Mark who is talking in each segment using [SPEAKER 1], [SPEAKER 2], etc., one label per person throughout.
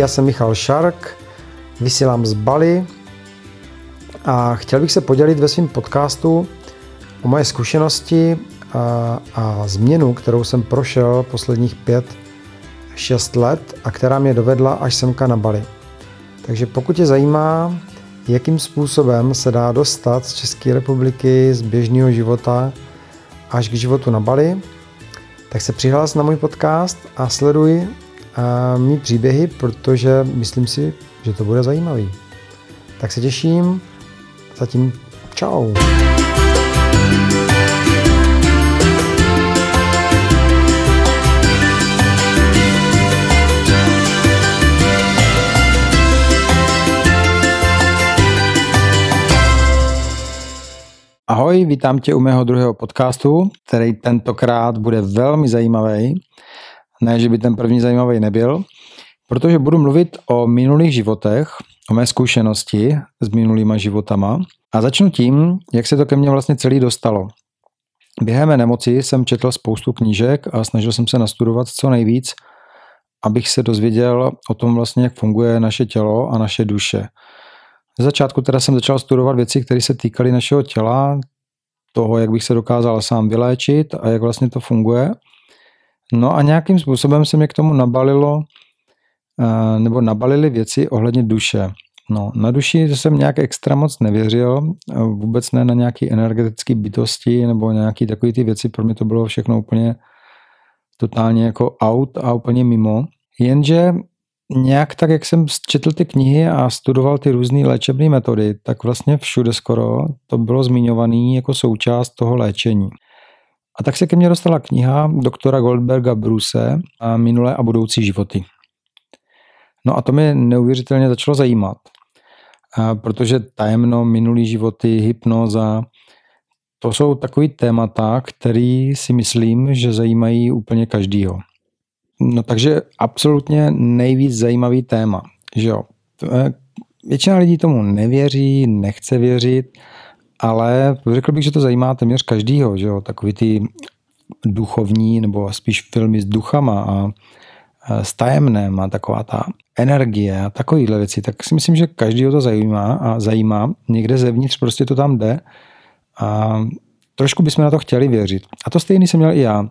[SPEAKER 1] Já jsem Michal Šark, vysílám z Bali a chtěl bych se podělit ve svém podcastu o moje zkušenosti a, a změnu, kterou jsem prošel posledních pět, šest let a která mě dovedla až semka na Bali. Takže pokud tě zajímá, jakým způsobem se dá dostat z České republiky, z běžného života až k životu na Bali, tak se přihlás na můj podcast a sleduj a mý příběhy, protože myslím si, že to bude zajímavý. Tak se těším. Zatím čau. Ahoj, vítám tě u mého druhého podcastu, který tentokrát bude velmi zajímavý. Ne, že by ten první zajímavý nebyl, protože budu mluvit o minulých životech, o mé zkušenosti s minulýma životama a začnu tím, jak se to ke mně vlastně celý dostalo. Během mé nemoci jsem četl spoustu knížek a snažil jsem se nastudovat co nejvíc, abych se dozvěděl o tom vlastně, jak funguje naše tělo a naše duše. Ze začátku teda jsem začal studovat věci, které se týkaly našeho těla, toho, jak bych se dokázal sám vyléčit a jak vlastně to funguje. No a nějakým způsobem se mě k tomu nabalilo, eh, nebo nabalili věci ohledně duše. No, na duši jsem nějak extra moc nevěřil, vůbec ne na nějaké energetické bytosti nebo nějaké takové ty věci, pro mě to bylo všechno úplně totálně jako out a úplně mimo. Jenže nějak tak, jak jsem četl ty knihy a studoval ty různé léčebné metody, tak vlastně všude skoro to bylo zmiňované jako součást toho léčení. A tak se ke mně dostala kniha doktora Goldberga Bruce a Minulé a budoucí životy. No a to mě neuvěřitelně začalo zajímat, protože tajemno, minulý životy, hypnoza, to jsou takový témata, který si myslím, že zajímají úplně každýho. No takže absolutně nejvíc zajímavý téma, že jo. Většina lidí tomu nevěří, nechce věřit, ale řekl bych, že to zajímá téměř každýho, že jo. Takový ty duchovní nebo spíš filmy s duchama a s tajemnem a taková ta energie a takovýhle věci, tak si myslím, že každýho to zajímá a zajímá. Někde zevnitř prostě to tam jde a trošku bychom na to chtěli věřit. A to stejný jsem měl i já.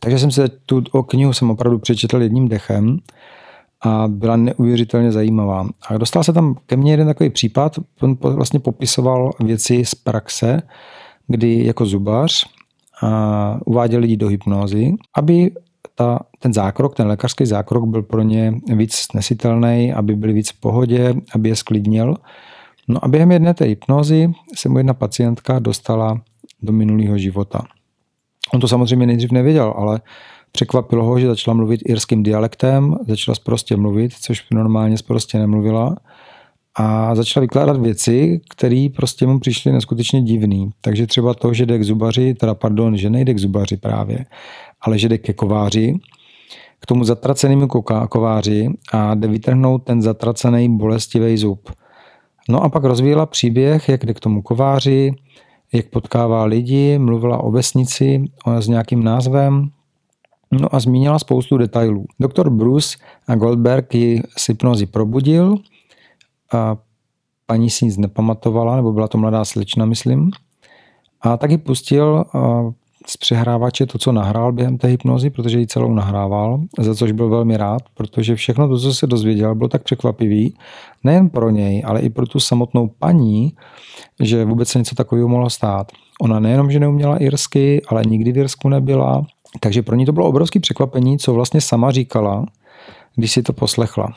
[SPEAKER 1] Takže jsem se tu o knihu jsem opravdu přečetl jedním dechem a byla neuvěřitelně zajímavá. A dostal se tam ke mně jeden takový případ, on vlastně popisoval věci z praxe, kdy jako zubař a uváděl lidi do hypnózy, aby ta, ten zákrok, ten lékařský zákrok byl pro ně víc snesitelný, aby byli víc v pohodě, aby je sklidnil. No a během jedné té hypnózy se mu jedna pacientka dostala do minulého života. On to samozřejmě nejdřív nevěděl, ale překvapilo ho, že začala mluvit irským dialektem, začala prostě mluvit, což normálně prostě nemluvila a začala vykládat věci, které prostě mu přišly neskutečně divný. Takže třeba to, že jde k zubaři, teda pardon, že nejde k zubaři právě, ale že jde ke kováři, k tomu zatracenému kováři a jde vytrhnout ten zatracený bolestivý zub. No a pak rozvíjela příběh, jak jde k tomu kováři, jak potkává lidi, mluvila o vesnici s nějakým názvem, no a zmínila spoustu detailů. Doktor Bruce a Goldberg ji z hypnozy probudil a paní si nic nepamatovala, nebo byla to mladá slečna, myslím. A taky pustil z přehrávače to, co nahrál během té hypnozy, protože ji celou nahrával, za což byl velmi rád, protože všechno to, co se dozvěděl, bylo tak překvapivý, nejen pro něj, ale i pro tu samotnou paní, že vůbec se něco takového mohlo stát. Ona nejenom, že neuměla irsky, ale nikdy v Irsku nebyla, takže pro ní to bylo obrovské překvapení, co vlastně sama říkala, když si to poslechla.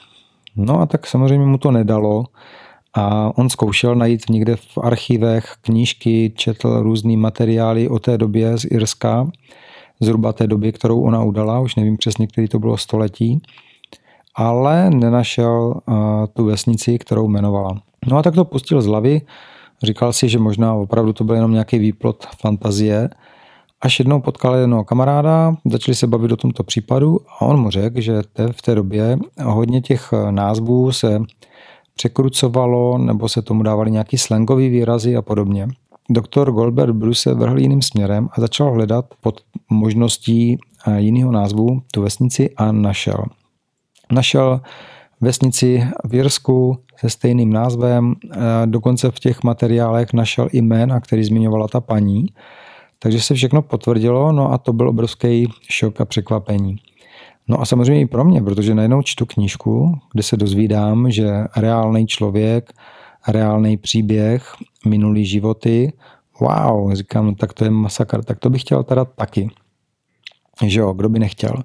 [SPEAKER 1] No a tak samozřejmě mu to nedalo, a on zkoušel najít někde v archivech knížky, četl různý materiály o té době z Irska, zhruba té doby, kterou ona udala, už nevím přesně, který to bylo století, ale nenašel tu vesnici, kterou jmenovala. No a tak to pustil z hlavy, říkal si, že možná opravdu to byl jenom nějaký výplot fantazie, až jednou potkal jednoho kamaráda, začali se bavit o tomto případu a on mu řekl, že v té době hodně těch názvů se překrucovalo nebo se tomu dávali nějaký slangový výrazy a podobně. Doktor Goldberg Bruce se vrhl jiným směrem a začal hledat pod možností jiného názvu tu vesnici a našel. našel vesnici v Jirsku se stejným názvem, dokonce v těch materiálech našel i jména, který zmiňovala ta paní, takže se všechno potvrdilo, no a to byl obrovský šok a překvapení. No a samozřejmě i pro mě, protože najednou čtu knížku, kde se dozvídám, že reálný člověk, reálný příběh, minulý životy, wow, říkám, no tak to je masakr, tak to bych chtěl teda taky. Že jo, kdo by nechtěl.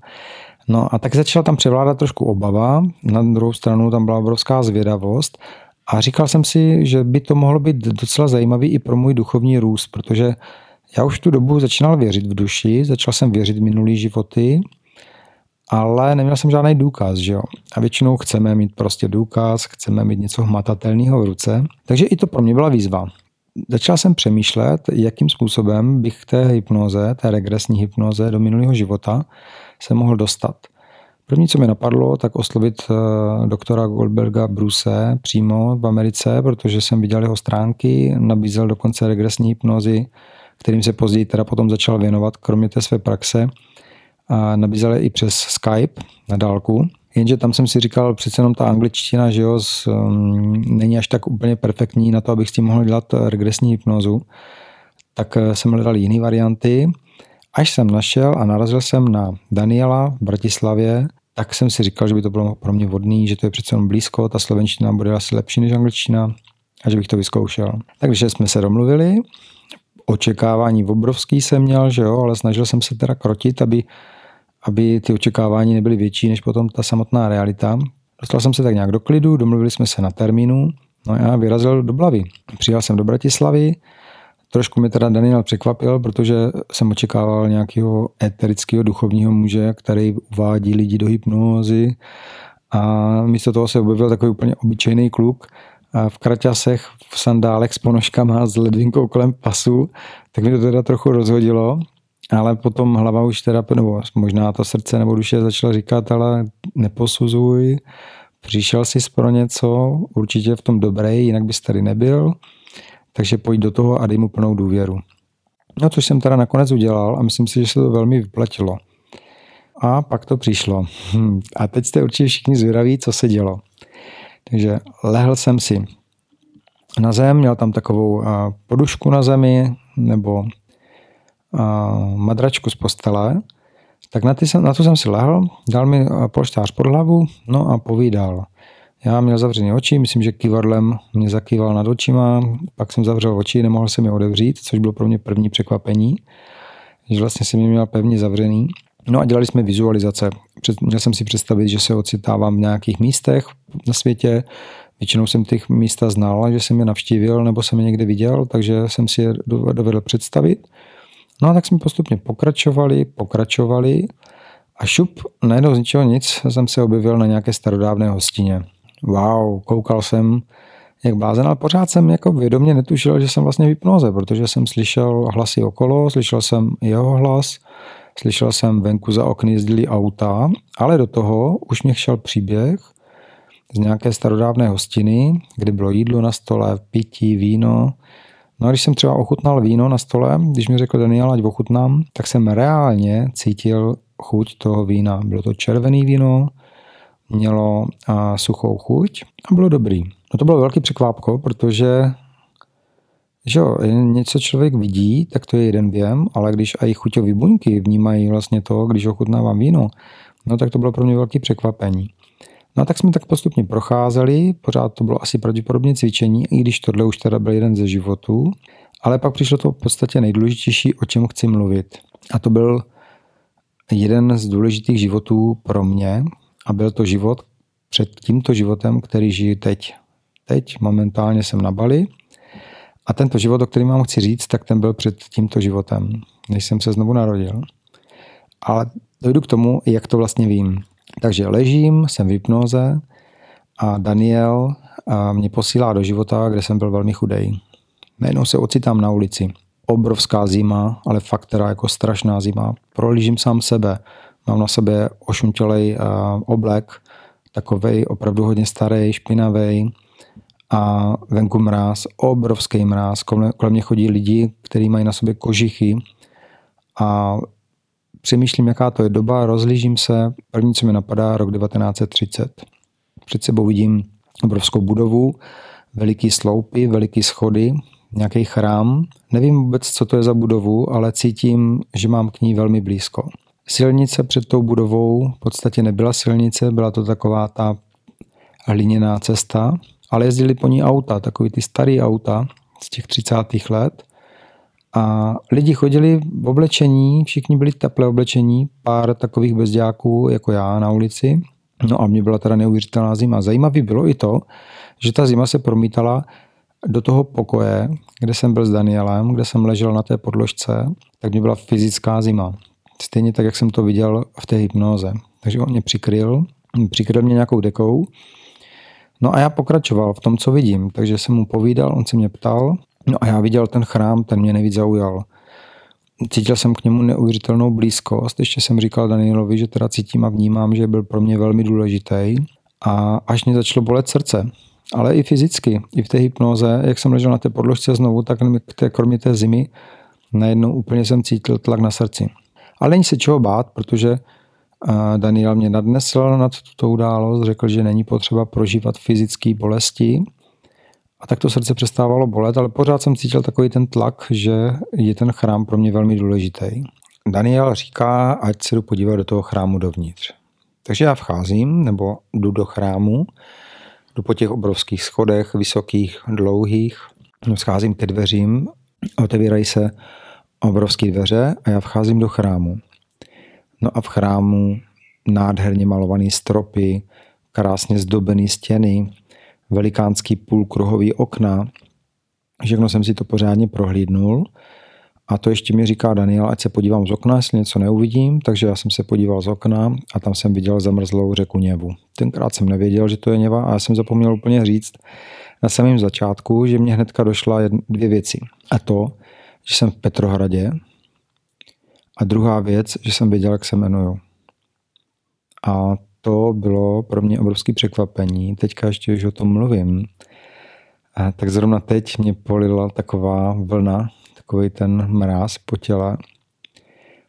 [SPEAKER 1] No a tak začala tam převládat trošku obava, na druhou stranu tam byla obrovská zvědavost a říkal jsem si, že by to mohlo být docela zajímavý i pro můj duchovní růst, protože já už tu dobu začínal věřit v duši, začal jsem věřit v minulý životy, ale neměl jsem žádný důkaz, že jo. A většinou chceme mít prostě důkaz, chceme mít něco hmatatelného v ruce. Takže i to pro mě byla výzva. Začal jsem přemýšlet, jakým způsobem bych té hypnoze, té regresní hypnoze do minulého života se mohl dostat. První, co mi napadlo, tak oslovit eh, doktora Goldberga Bruce přímo v Americe, protože jsem viděl jeho stránky, nabízel dokonce regresní hypnozy, kterým se později teda potom začal věnovat, kromě té své praxe a nabízeli i přes Skype na dálku. Jenže tam jsem si říkal, přece jenom ta angličtina, že jo, z, um, není až tak úplně perfektní na to, abych s tím mohl dělat regresní hypnozu. Tak eh, jsem hledal jiné varianty. Až jsem našel a narazil jsem na Daniela v Bratislavě, tak jsem si říkal, že by to bylo pro mě vodný, že to je přece jenom blízko, ta slovenština bude asi lepší než angličtina a že bych to vyzkoušel. Takže jsme se domluvili, očekávání obrovský jsem měl, že jo, ale snažil jsem se teda krotit, aby aby ty očekávání nebyly větší než potom ta samotná realita. Dostal jsem se tak nějak do klidu, domluvili jsme se na termínu, no a já vyrazil do Blavy. Přijel jsem do Bratislavy, trošku mi teda Daniel překvapil, protože jsem očekával nějakého eterického duchovního muže, který uvádí lidi do hypnózy a místo toho se objevil takový úplně obyčejný kluk, v kraťasech, v sandálech s ponožkama, s ledvinkou kolem pasu, tak mi to teda trochu rozhodilo ale potom hlava už teda, nebo možná to srdce nebo duše začala říkat, ale neposuzuj, přišel jsi pro něco, určitě v tom dobré, jinak bys tady nebyl, takže pojď do toho a dej mu plnou důvěru. No, což jsem teda nakonec udělal a myslím si, že se to velmi vyplatilo. A pak to přišlo. Hm, a teď jste určitě všichni zvědaví, co se dělo. Takže lehl jsem si na zem, měl tam takovou podušku na zemi, nebo madračku z postele, tak na, ty jsem, na to jsem si lehl, dal mi polštář pod hlavu, no a povídal. Já měl zavřené oči, myslím, že kývadlem mě zakýval nad očima, pak jsem zavřel oči, nemohl se mi odevřít, což bylo pro mě první překvapení, že vlastně jsem mě měl pevně zavřený. No a dělali jsme vizualizace. Měl jsem si představit, že se ocitávám v nějakých místech na světě. Většinou jsem těch místa znal, že jsem je navštívil nebo jsem je někde viděl, takže jsem si je dovedl představit. No a tak jsme postupně pokračovali, pokračovali a šup, najednou z ničeho nic jsem se objevil na nějaké starodávné hostině. Wow, koukal jsem jak blázen, ale pořád jsem jako vědomě netušil, že jsem vlastně v hypnoze, protože jsem slyšel hlasy okolo, slyšel jsem jeho hlas, slyšel jsem venku za okny jezdili auta, ale do toho už mě šel příběh z nějaké starodávné hostiny, kde bylo jídlo na stole, pití, víno, No a když jsem třeba ochutnal víno na stole, když mi řekl Daniel, ať ochutnám, tak jsem reálně cítil chuť toho vína. Bylo to červený víno, mělo suchou chuť a bylo dobrý. No to bylo velký překvápko, protože že jo, něco člověk vidí, tak to je jeden věm, ale když i chuťové buňky vnímají vlastně to, když ochutnávám víno, no tak to bylo pro mě velký překvapení. No a tak jsme tak postupně procházeli, pořád to bylo asi pravděpodobně cvičení, i když tohle už teda byl jeden ze životů, ale pak přišlo to v podstatě nejdůležitější, o čem chci mluvit. A to byl jeden z důležitých životů pro mě a byl to život před tímto životem, který žiji teď. Teď momentálně jsem na Bali a tento život, o kterém vám chci říct, tak ten byl před tímto životem, než jsem se znovu narodil. Ale dojdu k tomu, jak to vlastně vím. Takže ležím, jsem v hypnoze a Daniel mě posílá do života, kde jsem byl velmi chudej. Najednou se ocitám na ulici. Obrovská zima, ale fakt teda jako strašná zima. Prolížím sám sebe. Mám na sebe ošuntělej oblek, takovej opravdu hodně starý, špinavý a venku mráz, obrovský mráz. Kolem mě chodí lidi, kteří mají na sobě kožichy a přemýšlím, jaká to je doba, rozlížím se, první, co mi napadá, rok 1930. Před sebou vidím obrovskou budovu, veliký sloupy, veliký schody, nějaký chrám. Nevím vůbec, co to je za budovu, ale cítím, že mám k ní velmi blízko. Silnice před tou budovou v podstatě nebyla silnice, byla to taková ta hliněná cesta, ale jezdili po ní auta, takový ty starý auta z těch 30. let. A lidi chodili v oblečení, všichni byli teple oblečení, pár takových bezďáků jako já na ulici. No a mě byla teda neuvěřitelná zima. Zajímavý bylo i to, že ta zima se promítala do toho pokoje, kde jsem byl s Danielem, kde jsem ležel na té podložce, tak mě byla fyzická zima. Stejně tak, jak jsem to viděl v té hypnoze. Takže on mě přikryl, přikryl mě nějakou dekou. No a já pokračoval v tom, co vidím. Takže jsem mu povídal, on se mě ptal. No a já viděl ten chrám, ten mě nejvíc zaujal. Cítil jsem k němu neuvěřitelnou blízkost. Ještě jsem říkal Danielovi, že teda cítím a vnímám, že byl pro mě velmi důležitý. A až mě začalo bolet srdce, ale i fyzicky, i v té hypnoze, jak jsem ležel na té podložce znovu, tak kromě té zimy najednou úplně jsem cítil tlak na srdci. Ale není se čeho bát, protože Daniel mě nadnesl nad tuto událost, řekl, že není potřeba prožívat fyzické bolesti. A tak to srdce přestávalo bolet, ale pořád jsem cítil takový ten tlak, že je ten chrám pro mě velmi důležitý. Daniel říká, ať se jdu podívat do toho chrámu dovnitř. Takže já vcházím, nebo jdu do chrámu, jdu po těch obrovských schodech, vysokých, dlouhých, scházím ke dveřím, otevírají se obrovské dveře a já vcházím do chrámu. No a v chrámu nádherně malované stropy, krásně zdobené stěny, velikánský půlkruhový okna. Všechno jsem si to pořádně prohlídnul. A to ještě mi říká Daniel, ať se podívám z okna, jestli něco neuvidím, takže já jsem se podíval z okna a tam jsem viděl zamrzlou řeku Něvu. Tenkrát jsem nevěděl, že to je Něva a já jsem zapomněl úplně říct na samém začátku, že mě hnedka došla dvě věci. A to, že jsem v Petrohradě a druhá věc, že jsem věděl, jak se jmenuju. A to bylo pro mě obrovské překvapení. Teďka ještě, už o tom mluvím, tak zrovna teď mě polila taková vlna, takový ten mráz po těle,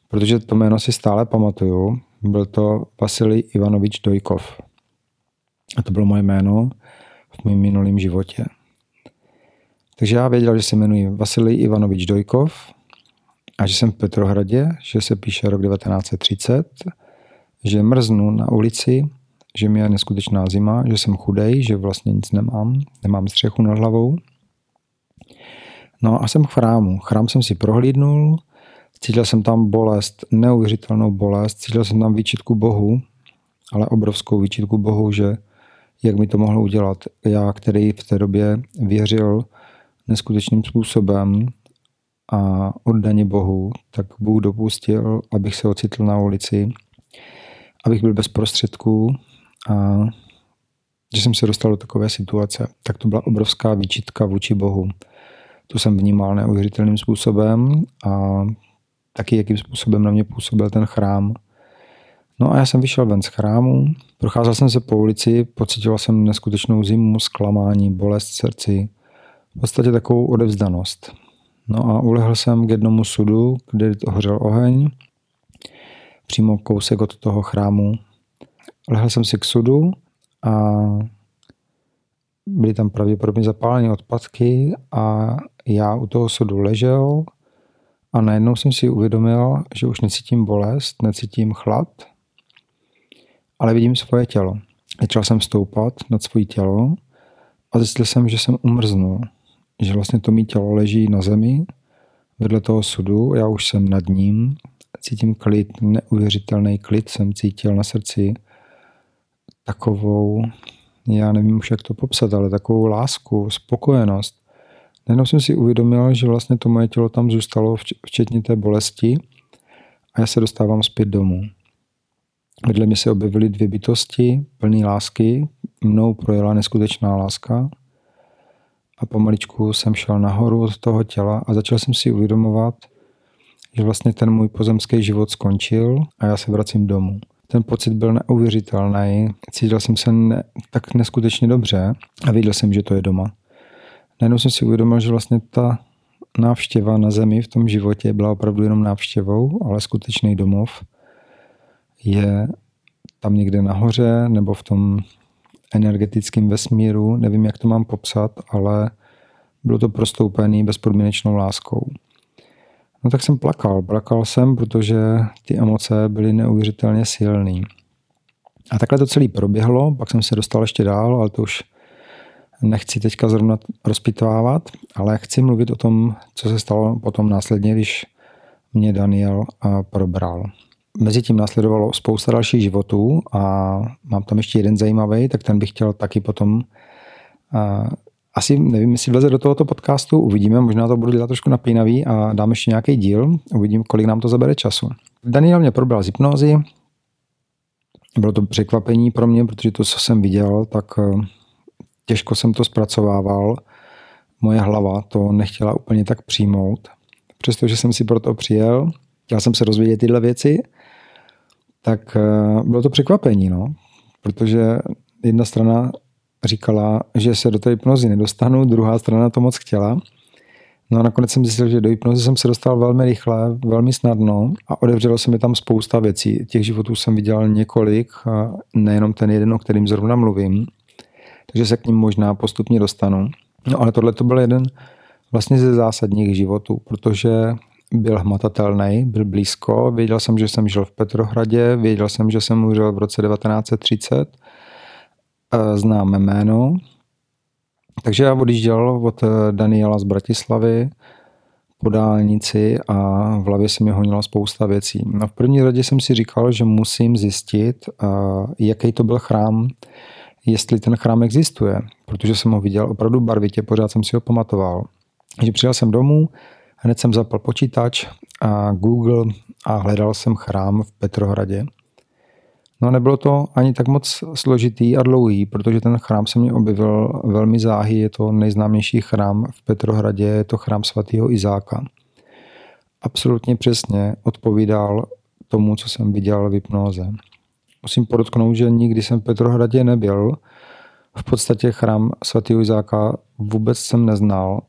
[SPEAKER 1] protože to jméno si stále pamatuju. Byl to Vasilij Ivanovič Dojkov. A to bylo moje jméno v mém minulém životě. Takže já věděl, že se jmenuji Vasilij Ivanovič Dojkov a že jsem v Petrohradě, že se píše rok 1930, že mrznu na ulici, že mi je neskutečná zima, že jsem chudej, že vlastně nic nemám, nemám střechu nad hlavou. No a jsem v chrámu. Chrám jsem si prohlídnul, cítil jsem tam bolest, neuvěřitelnou bolest, cítil jsem tam výčitku Bohu, ale obrovskou výčitku Bohu, že jak mi to mohlo udělat. Já, který v té době věřil neskutečným způsobem a oddaně Bohu, tak Bůh dopustil, abych se ocitl na ulici, abych byl bez prostředků a že jsem se dostal do takové situace, tak to byla obrovská výčitka vůči Bohu. To jsem vnímal neuvěřitelným způsobem a taky jakým způsobem na mě působil ten chrám. No a já jsem vyšel ven z chrámu, procházel jsem se po ulici, pocitoval jsem neskutečnou zimu, zklamání, bolest srdci, v podstatě takovou odevzdanost. No a ulehl jsem k jednomu sudu, kde hořel oheň, přímo kousek od toho chrámu. Lehl jsem si k sudu a byly tam pravděpodobně zapálené odpadky a já u toho sudu ležel a najednou jsem si uvědomil, že už necítím bolest, necítím chlad, ale vidím svoje tělo. Začal jsem stoupat nad svoje tělo a zjistil jsem, že jsem umrznul že vlastně to mý tělo leží na zemi vedle toho sudu, já už jsem nad ním, cítím klid, neuvěřitelný klid jsem cítil na srdci, takovou, já nevím už jak to popsat, ale takovou lásku, spokojenost. Najednou jsem si uvědomil, že vlastně to moje tělo tam zůstalo, včetně té bolesti a já se dostávám zpět domů. Vedle mě se objevily dvě bytosti, plné lásky, mnou projela neskutečná láska a pomaličku jsem šel nahoru od toho těla a začal jsem si uvědomovat, že vlastně ten můj pozemský život skončil a já se vracím domů. Ten pocit byl neuvěřitelný, cítil jsem se ne, tak neskutečně dobře a věděl jsem, že to je doma. Najednou jsem si uvědomil, že vlastně ta návštěva na zemi v tom životě byla opravdu jenom návštěvou, ale skutečný domov – je tam někde nahoře nebo v tom energetickém vesmíru, nevím, jak to mám popsat, ale bylo to prostoupený bezpodmínečnou láskou. No tak jsem plakal. Plakal jsem, protože ty emoce byly neuvěřitelně silné. A takhle to celé proběhlo, pak jsem se dostal ještě dál, ale to už nechci teďka zrovna rozpitvávat, ale chci mluvit o tom, co se stalo potom následně, když mě Daniel probral. Mezi následovalo spousta dalších životů a mám tam ještě jeden zajímavý, tak ten bych chtěl taky potom asi nevím, jestli vleze do tohoto podcastu, uvidíme, možná to budu dělat trošku napínavý a dám ještě nějaký díl, uvidím, kolik nám to zabere času. Daniel mě probral z hypnózy, bylo to překvapení pro mě, protože to, co jsem viděl, tak eh, těžko jsem to zpracovával. Moje hlava to nechtěla úplně tak přijmout. Přestože jsem si proto přijel, chtěl jsem se rozvědět tyhle věci, tak eh, bylo to překvapení, no. protože jedna strana říkala, že se do té hypnozy nedostanu, druhá strana to moc chtěla. No a nakonec jsem zjistil, že do hypnozy jsem se dostal velmi rychle, velmi snadno a odevřelo se mi tam spousta věcí. Těch životů jsem viděl několik, nejenom ten jeden, o kterým zrovna mluvím, takže se k ním možná postupně dostanu. No ale tohle to byl jeden vlastně ze zásadních životů, protože byl hmatatelný, byl blízko, věděl jsem, že jsem žil v Petrohradě, věděl jsem, že jsem umřel v roce 1930 známe jméno. Takže já odjížděl od eh, Daniela z Bratislavy po dálnici a v hlavě se mi honila spousta věcí. No v první řadě jsem si říkal, že musím zjistit, eh, jaký to byl chrám, jestli ten chrám existuje, protože jsem ho viděl opravdu barvitě, pořád jsem si ho pamatoval. Takže přijel jsem domů, hned jsem zapal počítač a Google a hledal jsem chrám v Petrohradě. No nebylo to ani tak moc složitý a dlouhý, protože ten chrám se mi objevil velmi záhy. Je to nejznámější chrám v Petrohradě, je to chrám svatého Izáka. Absolutně přesně odpovídal tomu, co jsem viděl v hypnoze. Musím podotknout, že nikdy jsem v Petrohradě nebyl. V podstatě chrám svatého Izáka vůbec jsem neznal.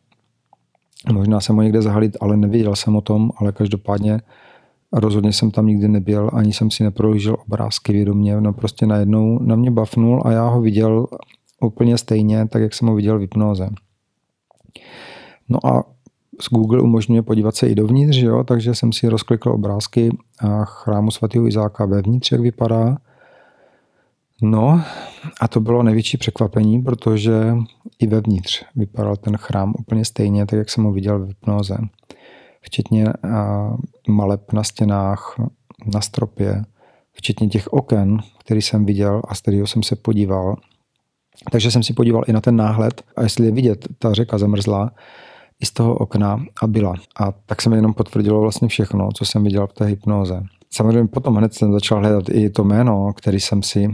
[SPEAKER 1] Možná jsem ho někde zahalit, ale nevěděl jsem o tom, ale každopádně Rozhodně jsem tam nikdy nebyl, ani jsem si neprohlížel obrázky vědomě. No prostě najednou na mě bafnul a já ho viděl úplně stejně, tak jak jsem ho viděl v hypnoze. No a z Google umožňuje podívat se i dovnitř, jo? takže jsem si rozklikl obrázky a chrámu svatého Izáka vevnitř, jak vypadá. No a to bylo největší překvapení, protože i vevnitř vypadal ten chrám úplně stejně, tak jak jsem ho viděl v hypnoze včetně maleb na stěnách, na stropě, včetně těch oken, který jsem viděl a z kterého jsem se podíval. Takže jsem si podíval i na ten náhled a jestli je vidět ta řeka zamrzlá i z toho okna a byla. A tak se mi jenom potvrdilo vlastně všechno, co jsem viděl v té hypnoze. Samozřejmě potom hned jsem začal hledat i to jméno, který jsem si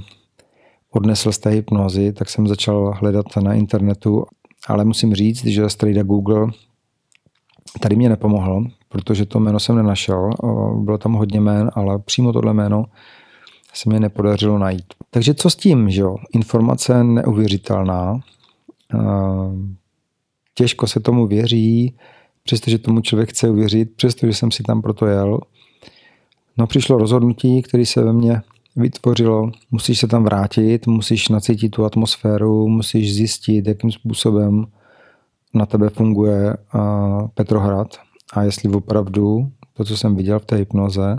[SPEAKER 1] odnesl z té hypnozy, tak jsem začal hledat na internetu, ale musím říct, že strejda Google Tady mě nepomohl, protože to jméno jsem nenašel. Bylo tam hodně jmén, ale přímo tohle jméno se mi nepodařilo najít. Takže co s tím, že jo? Informace neuvěřitelná. Těžko se tomu věří, přestože tomu člověk chce uvěřit, přestože jsem si tam proto jel. No přišlo rozhodnutí, které se ve mně vytvořilo. Musíš se tam vrátit, musíš nacítit tu atmosféru, musíš zjistit, jakým způsobem na tebe funguje Petrohrad a jestli opravdu to, co jsem viděl v té hypnoze,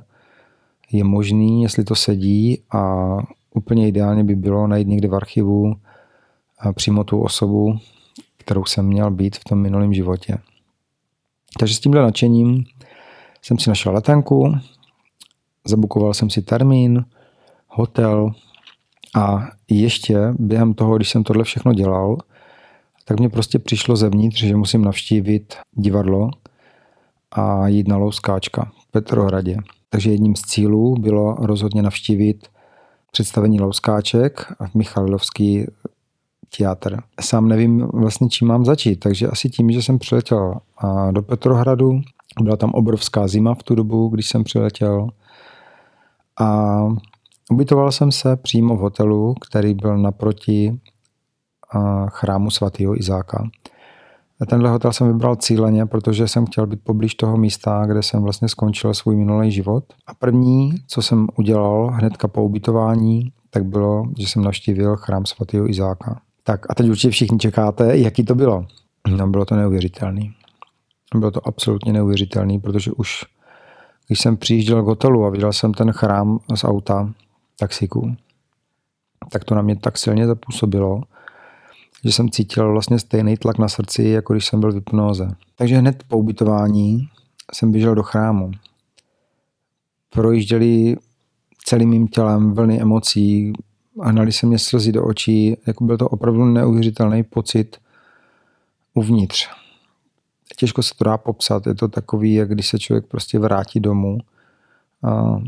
[SPEAKER 1] je možný, jestli to sedí a úplně ideálně by bylo najít někde v archivu přímo tu osobu, kterou jsem měl být v tom minulém životě. Takže s tímhle nadšením jsem si našel letenku, zabukoval jsem si termín, hotel a ještě během toho, když jsem tohle všechno dělal, tak mě prostě přišlo zevnitř, že musím navštívit divadlo a jít na Louskáčka v Petrohradě. Takže jedním z cílů bylo rozhodně navštívit představení Louskáček v Michailovský teatr. Sám nevím vlastně, čím mám začít, takže asi tím, že jsem přiletěl do Petrohradu. Byla tam obrovská zima v tu dobu, když jsem přiletěl. A ubytoval jsem se přímo v hotelu, který byl naproti chrámu svatého Izáka. Tenhle hotel jsem vybral cíleně, protože jsem chtěl být poblíž toho místa, kde jsem vlastně skončil svůj minulý život. A první, co jsem udělal hnedka po ubytování, tak bylo, že jsem navštívil chrám svatého Izáka. Tak a teď určitě všichni čekáte, jaký to bylo. No, bylo to neuvěřitelný. Bylo to absolutně neuvěřitelný, protože už když jsem přijížděl k hotelu a viděl jsem ten chrám z auta, taxiku, tak to na mě tak silně zapůsobilo, že jsem cítil vlastně stejný tlak na srdci, jako když jsem byl v hypnoze. Takže hned po ubytování jsem běžel do chrámu. Projížděli celým mým tělem vlny emocí, hnali se mě slzy do očí, jako byl to opravdu neuvěřitelný pocit uvnitř. Těžko se to dá popsat, je to takový, jak když se člověk prostě vrátí domů. A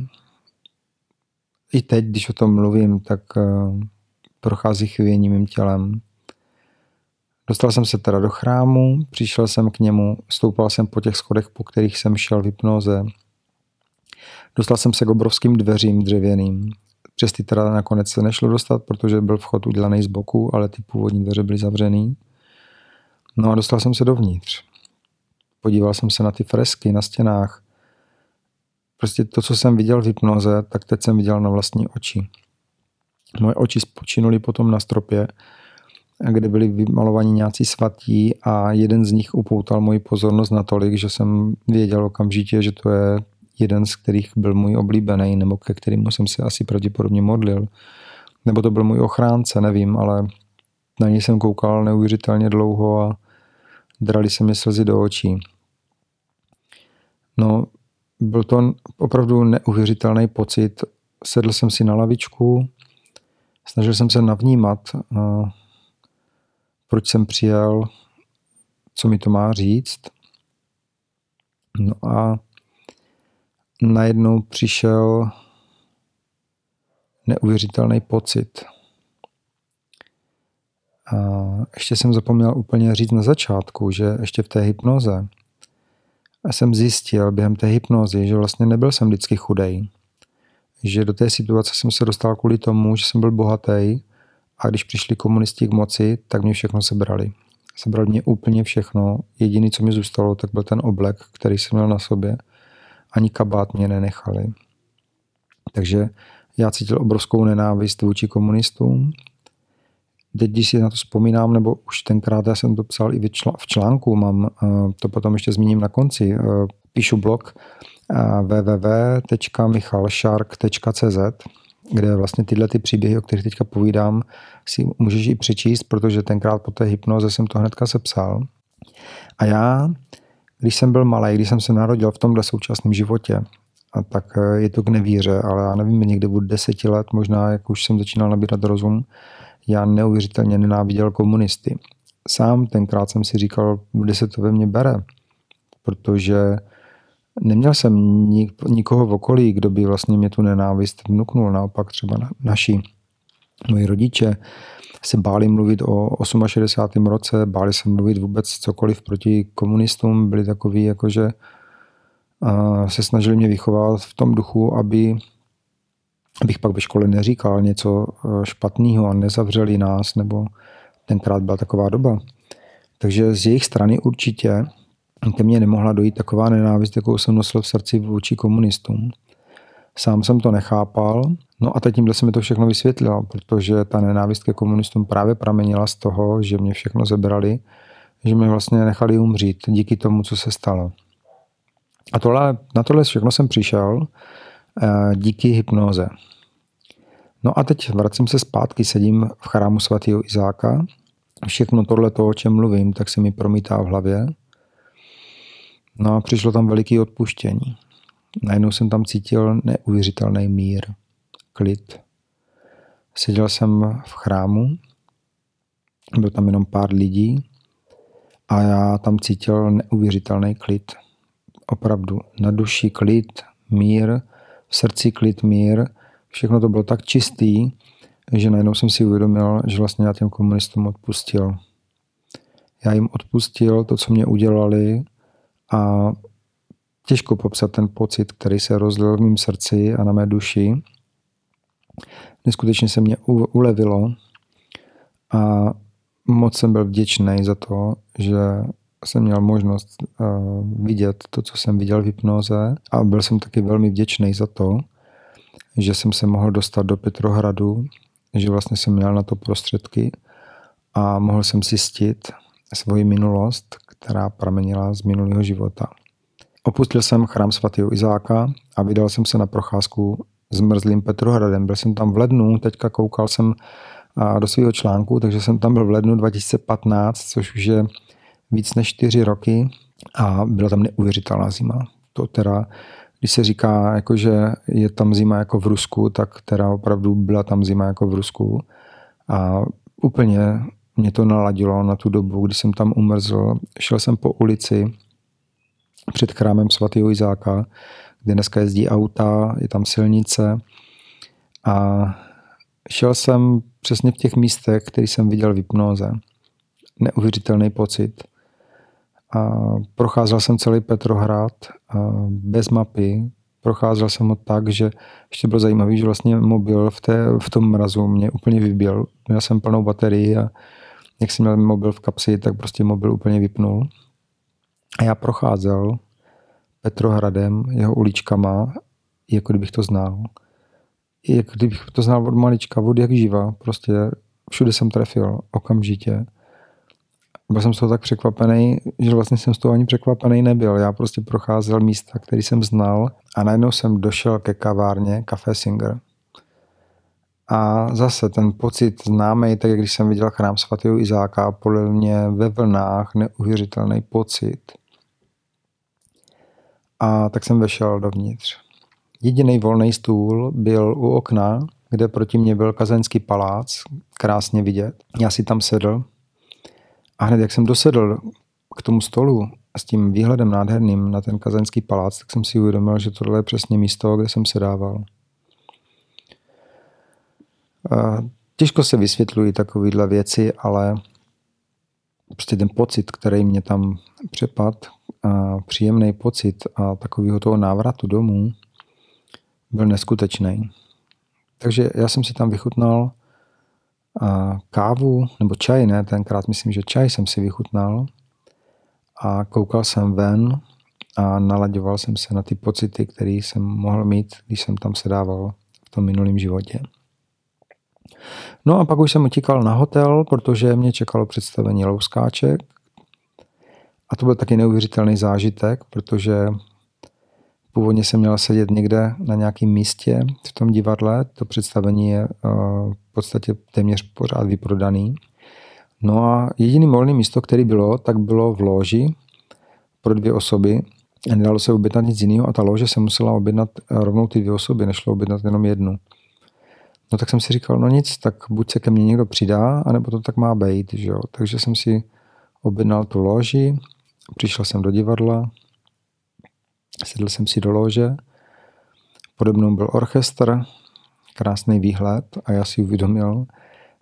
[SPEAKER 1] I teď, když o tom mluvím, tak eh, prochází chvění mým tělem. Dostal jsem se teda do chrámu, přišel jsem k němu, stoupal jsem po těch schodech, po kterých jsem šel v hypnoze. Dostal jsem se k obrovským dveřím dřevěným. Přes ty teda nakonec se nešlo dostat, protože byl vchod udělaný z boku, ale ty původní dveře byly zavřený. No a dostal jsem se dovnitř. Podíval jsem se na ty fresky na stěnách. Prostě to, co jsem viděl v hypnoze, tak teď jsem viděl na vlastní oči. Moje oči spočinuly potom na stropě kde byli vymalovaní nějací svatí a jeden z nich upoutal moji pozornost natolik, že jsem věděl okamžitě, že to je jeden z kterých byl můj oblíbený, nebo ke kterému jsem se asi pravděpodobně modlil. Nebo to byl můj ochránce, nevím, ale na něj jsem koukal neuvěřitelně dlouho a drali se mi slzy do očí. No, byl to opravdu neuvěřitelný pocit. Sedl jsem si na lavičku, snažil jsem se navnímat proč jsem přijel, co mi to má říct. No a najednou přišel neuvěřitelný pocit. A ještě jsem zapomněl úplně říct na začátku, že ještě v té hypnoze jsem zjistil během té hypnozy, že vlastně nebyl jsem vždycky chudej. Že do té situace jsem se dostal kvůli tomu, že jsem byl bohatý a když přišli komunisti k moci, tak mě všechno sebrali. Sebrali mě úplně všechno. Jediný, co mi zůstalo, tak byl ten oblek, který jsem měl na sobě. Ani kabát mě nenechali. Takže já cítil obrovskou nenávist vůči komunistům. Teď, když si na to vzpomínám, nebo už tenkrát já jsem to psal i v článku, mám, eh, to potom ještě zmíním na konci, eh, píšu blog eh, www.michalshark.cz kde vlastně tyhle ty příběhy, o kterých teďka povídám, si můžeš i přečíst, protože tenkrát po té hypnoze jsem to hnedka sepsal. A já, když jsem byl malý, když jsem se narodil v tomhle současném životě, a tak je to k nevíře, ale já nevím, někde od deseti let, možná jak už jsem začínal nabírat rozum, já neuvěřitelně nenáviděl komunisty. Sám tenkrát jsem si říkal, kde se to ve mně bere, protože Neměl jsem nikoho v okolí, kdo by vlastně mě tu nenávist vnuknul. Naopak třeba naši moji rodiče se báli mluvit o 68. roce, báli se mluvit vůbec cokoliv proti komunistům, byli takový, jakože se snažili mě vychovat v tom duchu, aby abych pak ve škole neříkal něco e, špatného a nezavřeli nás, nebo tenkrát byla taková doba. Takže z jejich strany určitě ke mně nemohla dojít taková nenávist, jakou jsem nosil v srdci vůči komunistům. Sám jsem to nechápal, no a teď tímhle se mi to všechno vysvětlilo, protože ta nenávist ke komunistům právě pramenila z toho, že mě všechno zebrali, že mě vlastně nechali umřít díky tomu, co se stalo. A tohle, na tohle všechno jsem přišel eh, díky hypnoze. No a teď vracím se zpátky, sedím v chrámu svatého Izáka. Všechno tohle, o čem mluvím, tak se mi promítá v hlavě. No a přišlo tam veliký odpuštění. Najednou jsem tam cítil neuvěřitelný mír, klid. Seděl jsem v chrámu, byl tam jenom pár lidí a já tam cítil neuvěřitelný klid. Opravdu na duši klid, mír, v srdci klid, mír. Všechno to bylo tak čistý, že najednou jsem si uvědomil, že vlastně já těm komunistům odpustil. Já jim odpustil to, co mě udělali, a těžko popsat ten pocit, který se rozlil v mém srdci a na mé duši. Neskutečně se mě ulevilo a moc jsem byl vděčný za to, že jsem měl možnost uh, vidět to, co jsem viděl v hypnoze a byl jsem taky velmi vděčný za to, že jsem se mohl dostat do Petrohradu, že vlastně jsem měl na to prostředky a mohl jsem zjistit svoji minulost, která pramenila z minulého života. Opustil jsem chrám svatého Izáka a vydal jsem se na procházku s mrzlým Petrohradem. Byl jsem tam v lednu, teďka koukal jsem do svého článku, takže jsem tam byl v lednu 2015, což už je víc než čtyři roky a byla tam neuvěřitelná zima. To teda, když se říká, jako, že je tam zima jako v Rusku, tak teda opravdu byla tam zima jako v Rusku. A úplně mě to naladilo na tu dobu, kdy jsem tam umrzl. Šel jsem po ulici před chrámem svatého Izáka, kde dneska jezdí auta, je tam silnice a šel jsem přesně v těch místech, které jsem viděl v hypnoze. Neuvěřitelný pocit. A procházel jsem celý Petrohrad bez mapy. Procházel jsem ho tak, že ještě bylo zajímavé, že vlastně mobil v, té, v tom mrazu mě úplně vybil. Měl jsem plnou baterii a jak jsem měl mobil v kapsi, tak prostě mobil úplně vypnul. A já procházel Petrohradem, jeho uličkama, jako kdybych to znal. Jako kdybych to znal od malička, od jak živa. Prostě všude jsem trefil, okamžitě. Byl jsem z toho tak překvapený, že vlastně jsem z toho ani překvapený nebyl. Já prostě procházel místa, který jsem znal a najednou jsem došel ke kavárně Café Singer. A zase ten pocit známý, tak jak když jsem viděl chrám svatého Izáka, polil mě ve vlnách neuvěřitelný pocit. A tak jsem vešel dovnitř. Jediný volný stůl byl u okna, kde proti mě byl kazenský palác, krásně vidět. Já si tam sedl a hned jak jsem dosedl k tomu stolu s tím výhledem nádherným na ten kazenský palác, tak jsem si uvědomil, že tohle je přesně místo, kde jsem sedával. Těžko se vysvětlují takovéhle věci, ale prostě ten pocit, který mě tam přepad, příjemný pocit a takového toho návratu domů byl neskutečný. Takže já jsem si tam vychutnal kávu, nebo čaj, ne, tenkrát myslím, že čaj jsem si vychutnal a koukal jsem ven a nalaďoval jsem se na ty pocity, které jsem mohl mít, když jsem tam sedával v tom minulém životě. No a pak už jsem utíkal na hotel, protože mě čekalo představení Louskáček. A to byl taky neuvěřitelný zážitek, protože původně jsem měl sedět někde na nějakém místě v tom divadle. To představení je eh, v podstatě téměř pořád vyprodaný. No a jediný volné místo, které bylo, tak bylo v loži pro dvě osoby. A nedalo se objednat nic jiného a ta lože se musela objednat rovnou ty dvě osoby, nešlo objednat jenom jednu. No tak jsem si říkal, no nic, tak buď se ke mně někdo přidá, anebo to tak má být, že jo. Takže jsem si objednal tu loži, přišel jsem do divadla, sedl jsem si do lože, podobnou byl orchestr, krásný výhled a já si uvědomil,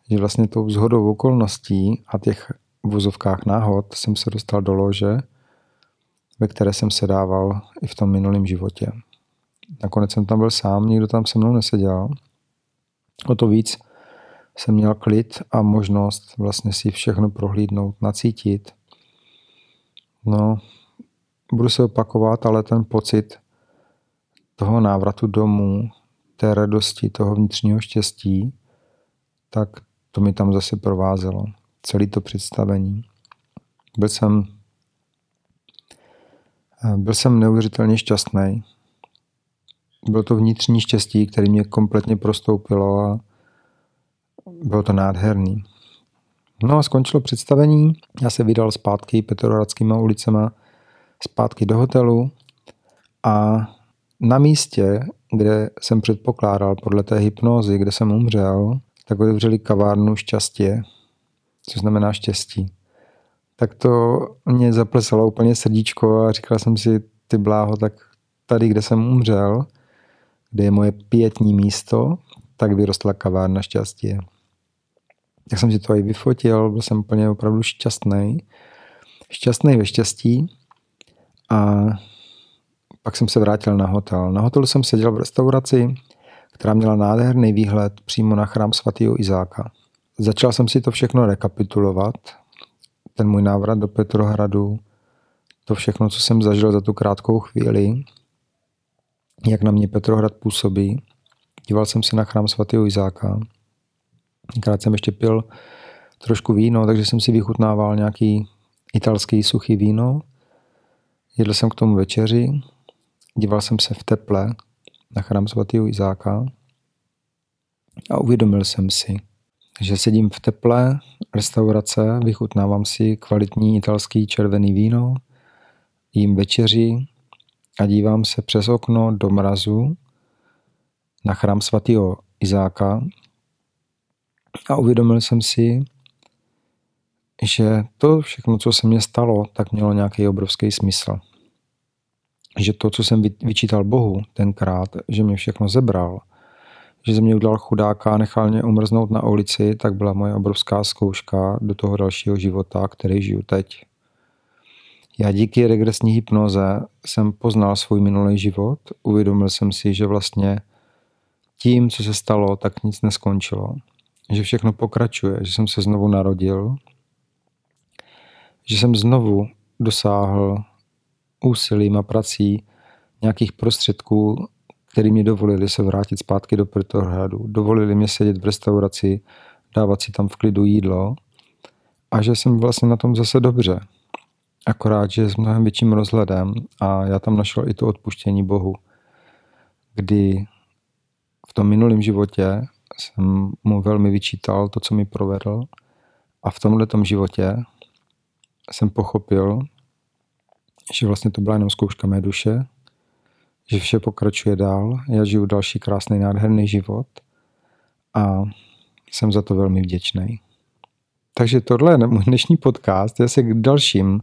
[SPEAKER 1] že vlastně tou zhodou okolností a těch vozovkách náhod jsem se dostal do lože, ve které jsem se dával i v tom minulém životě. Nakonec jsem tam byl sám, nikdo tam se mnou neseděl, O to víc jsem měl klid a možnost vlastně si všechno prohlídnout, nacítit. No, budu se opakovat, ale ten pocit toho návratu domů, té radosti, toho vnitřního štěstí, tak to mi tam zase provázelo. Celé to představení. Byl jsem, byl jsem neuvěřitelně šťastný bylo to vnitřní štěstí, které mě kompletně prostoupilo a bylo to nádherný. No a skončilo představení, já se vydal zpátky Petrohradskýma ulicema, zpátky do hotelu a na místě, kde jsem předpokládal podle té hypnózy, kde jsem umřel, tak otevřeli kavárnu šťastě, což znamená štěstí. Tak to mě zaplesalo úplně srdíčko a říkal jsem si, ty bláho, tak tady, kde jsem umřel, kde je moje pětní místo, tak vyrostla kavárna štěstí. Tak jsem si to i vyfotil, byl jsem úplně opravdu šťastný. Šťastný ve štěstí a pak jsem se vrátil na hotel. Na hotelu jsem seděl v restauraci, která měla nádherný výhled přímo na chrám svatého Izáka. Začal jsem si to všechno rekapitulovat, ten můj návrat do Petrohradu, to všechno, co jsem zažil za tu krátkou chvíli, jak na mě Petrohrad působí. Díval jsem se na chrám svatého Izáka. Krát jsem ještě pil trošku víno, takže jsem si vychutnával nějaký italský suchý víno. Jedl jsem k tomu večeři, díval jsem se v teple na chrám svatého Izáka a uvědomil jsem si, že sedím v teple restaurace, vychutnávám si kvalitní italský červený víno, jím večeři a dívám se přes okno do mrazu na chrám svatého Izáka a uvědomil jsem si, že to všechno, co se mně stalo, tak mělo nějaký obrovský smysl. Že to, co jsem vyčítal Bohu tenkrát, že mě všechno zebral, že ze mě udělal chudáka a nechal mě umrznout na ulici, tak byla moje obrovská zkouška do toho dalšího života, který žiju teď. Já díky regresní hypnoze jsem poznal svůj minulý život, uvědomil jsem si, že vlastně tím, co se stalo, tak nic neskončilo. Že všechno pokračuje, že jsem se znovu narodil, že jsem znovu dosáhl úsilím a prací nějakých prostředků, který mi dovolili se vrátit zpátky do Petrohradu. Dovolili mě sedět v restauraci, dávat si tam v klidu jídlo a že jsem vlastně na tom zase dobře. Akorát, že s mnohem větším rozhledem a já tam našel i to odpuštění Bohu, kdy v tom minulém životě jsem mu velmi vyčítal to, co mi provedl a v tomhle životě jsem pochopil, že vlastně to byla jenom zkouška mé duše, že vše pokračuje dál, já žiju další krásný, nádherný život a jsem za to velmi vděčný. Takže tohle je můj dnešní podcast. Já se k dalším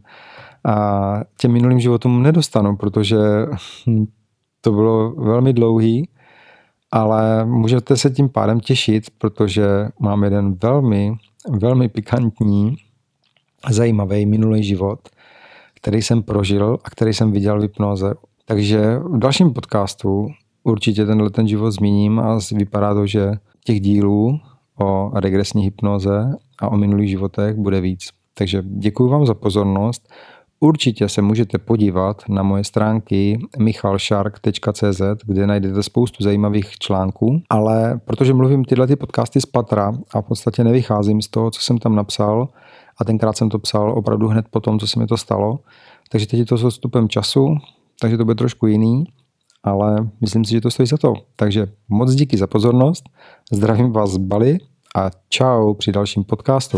[SPEAKER 1] a těm minulým životům nedostanu, protože to bylo velmi dlouhý, ale můžete se tím pádem těšit, protože mám jeden velmi, velmi pikantní, zajímavý minulý život, který jsem prožil a který jsem viděl v hypnoze. Takže v dalším podcastu určitě tenhle ten život zmíním a vypadá to, že těch dílů o regresní hypnoze a o minulých životech bude víc. Takže děkuji vám za pozornost. Určitě se můžete podívat na moje stránky michalshark.cz, kde najdete spoustu zajímavých článků, ale protože mluvím tyhle ty podcasty z patra a v podstatě nevycházím z toho, co jsem tam napsal, a tenkrát jsem to psal opravdu hned po tom, co se mi to stalo, takže teď je to s odstupem času, takže to bude trošku jiný, ale myslím si, že to stojí za to. Takže moc díky za pozornost, zdravím vás z Bali a čau při dalším podcastu.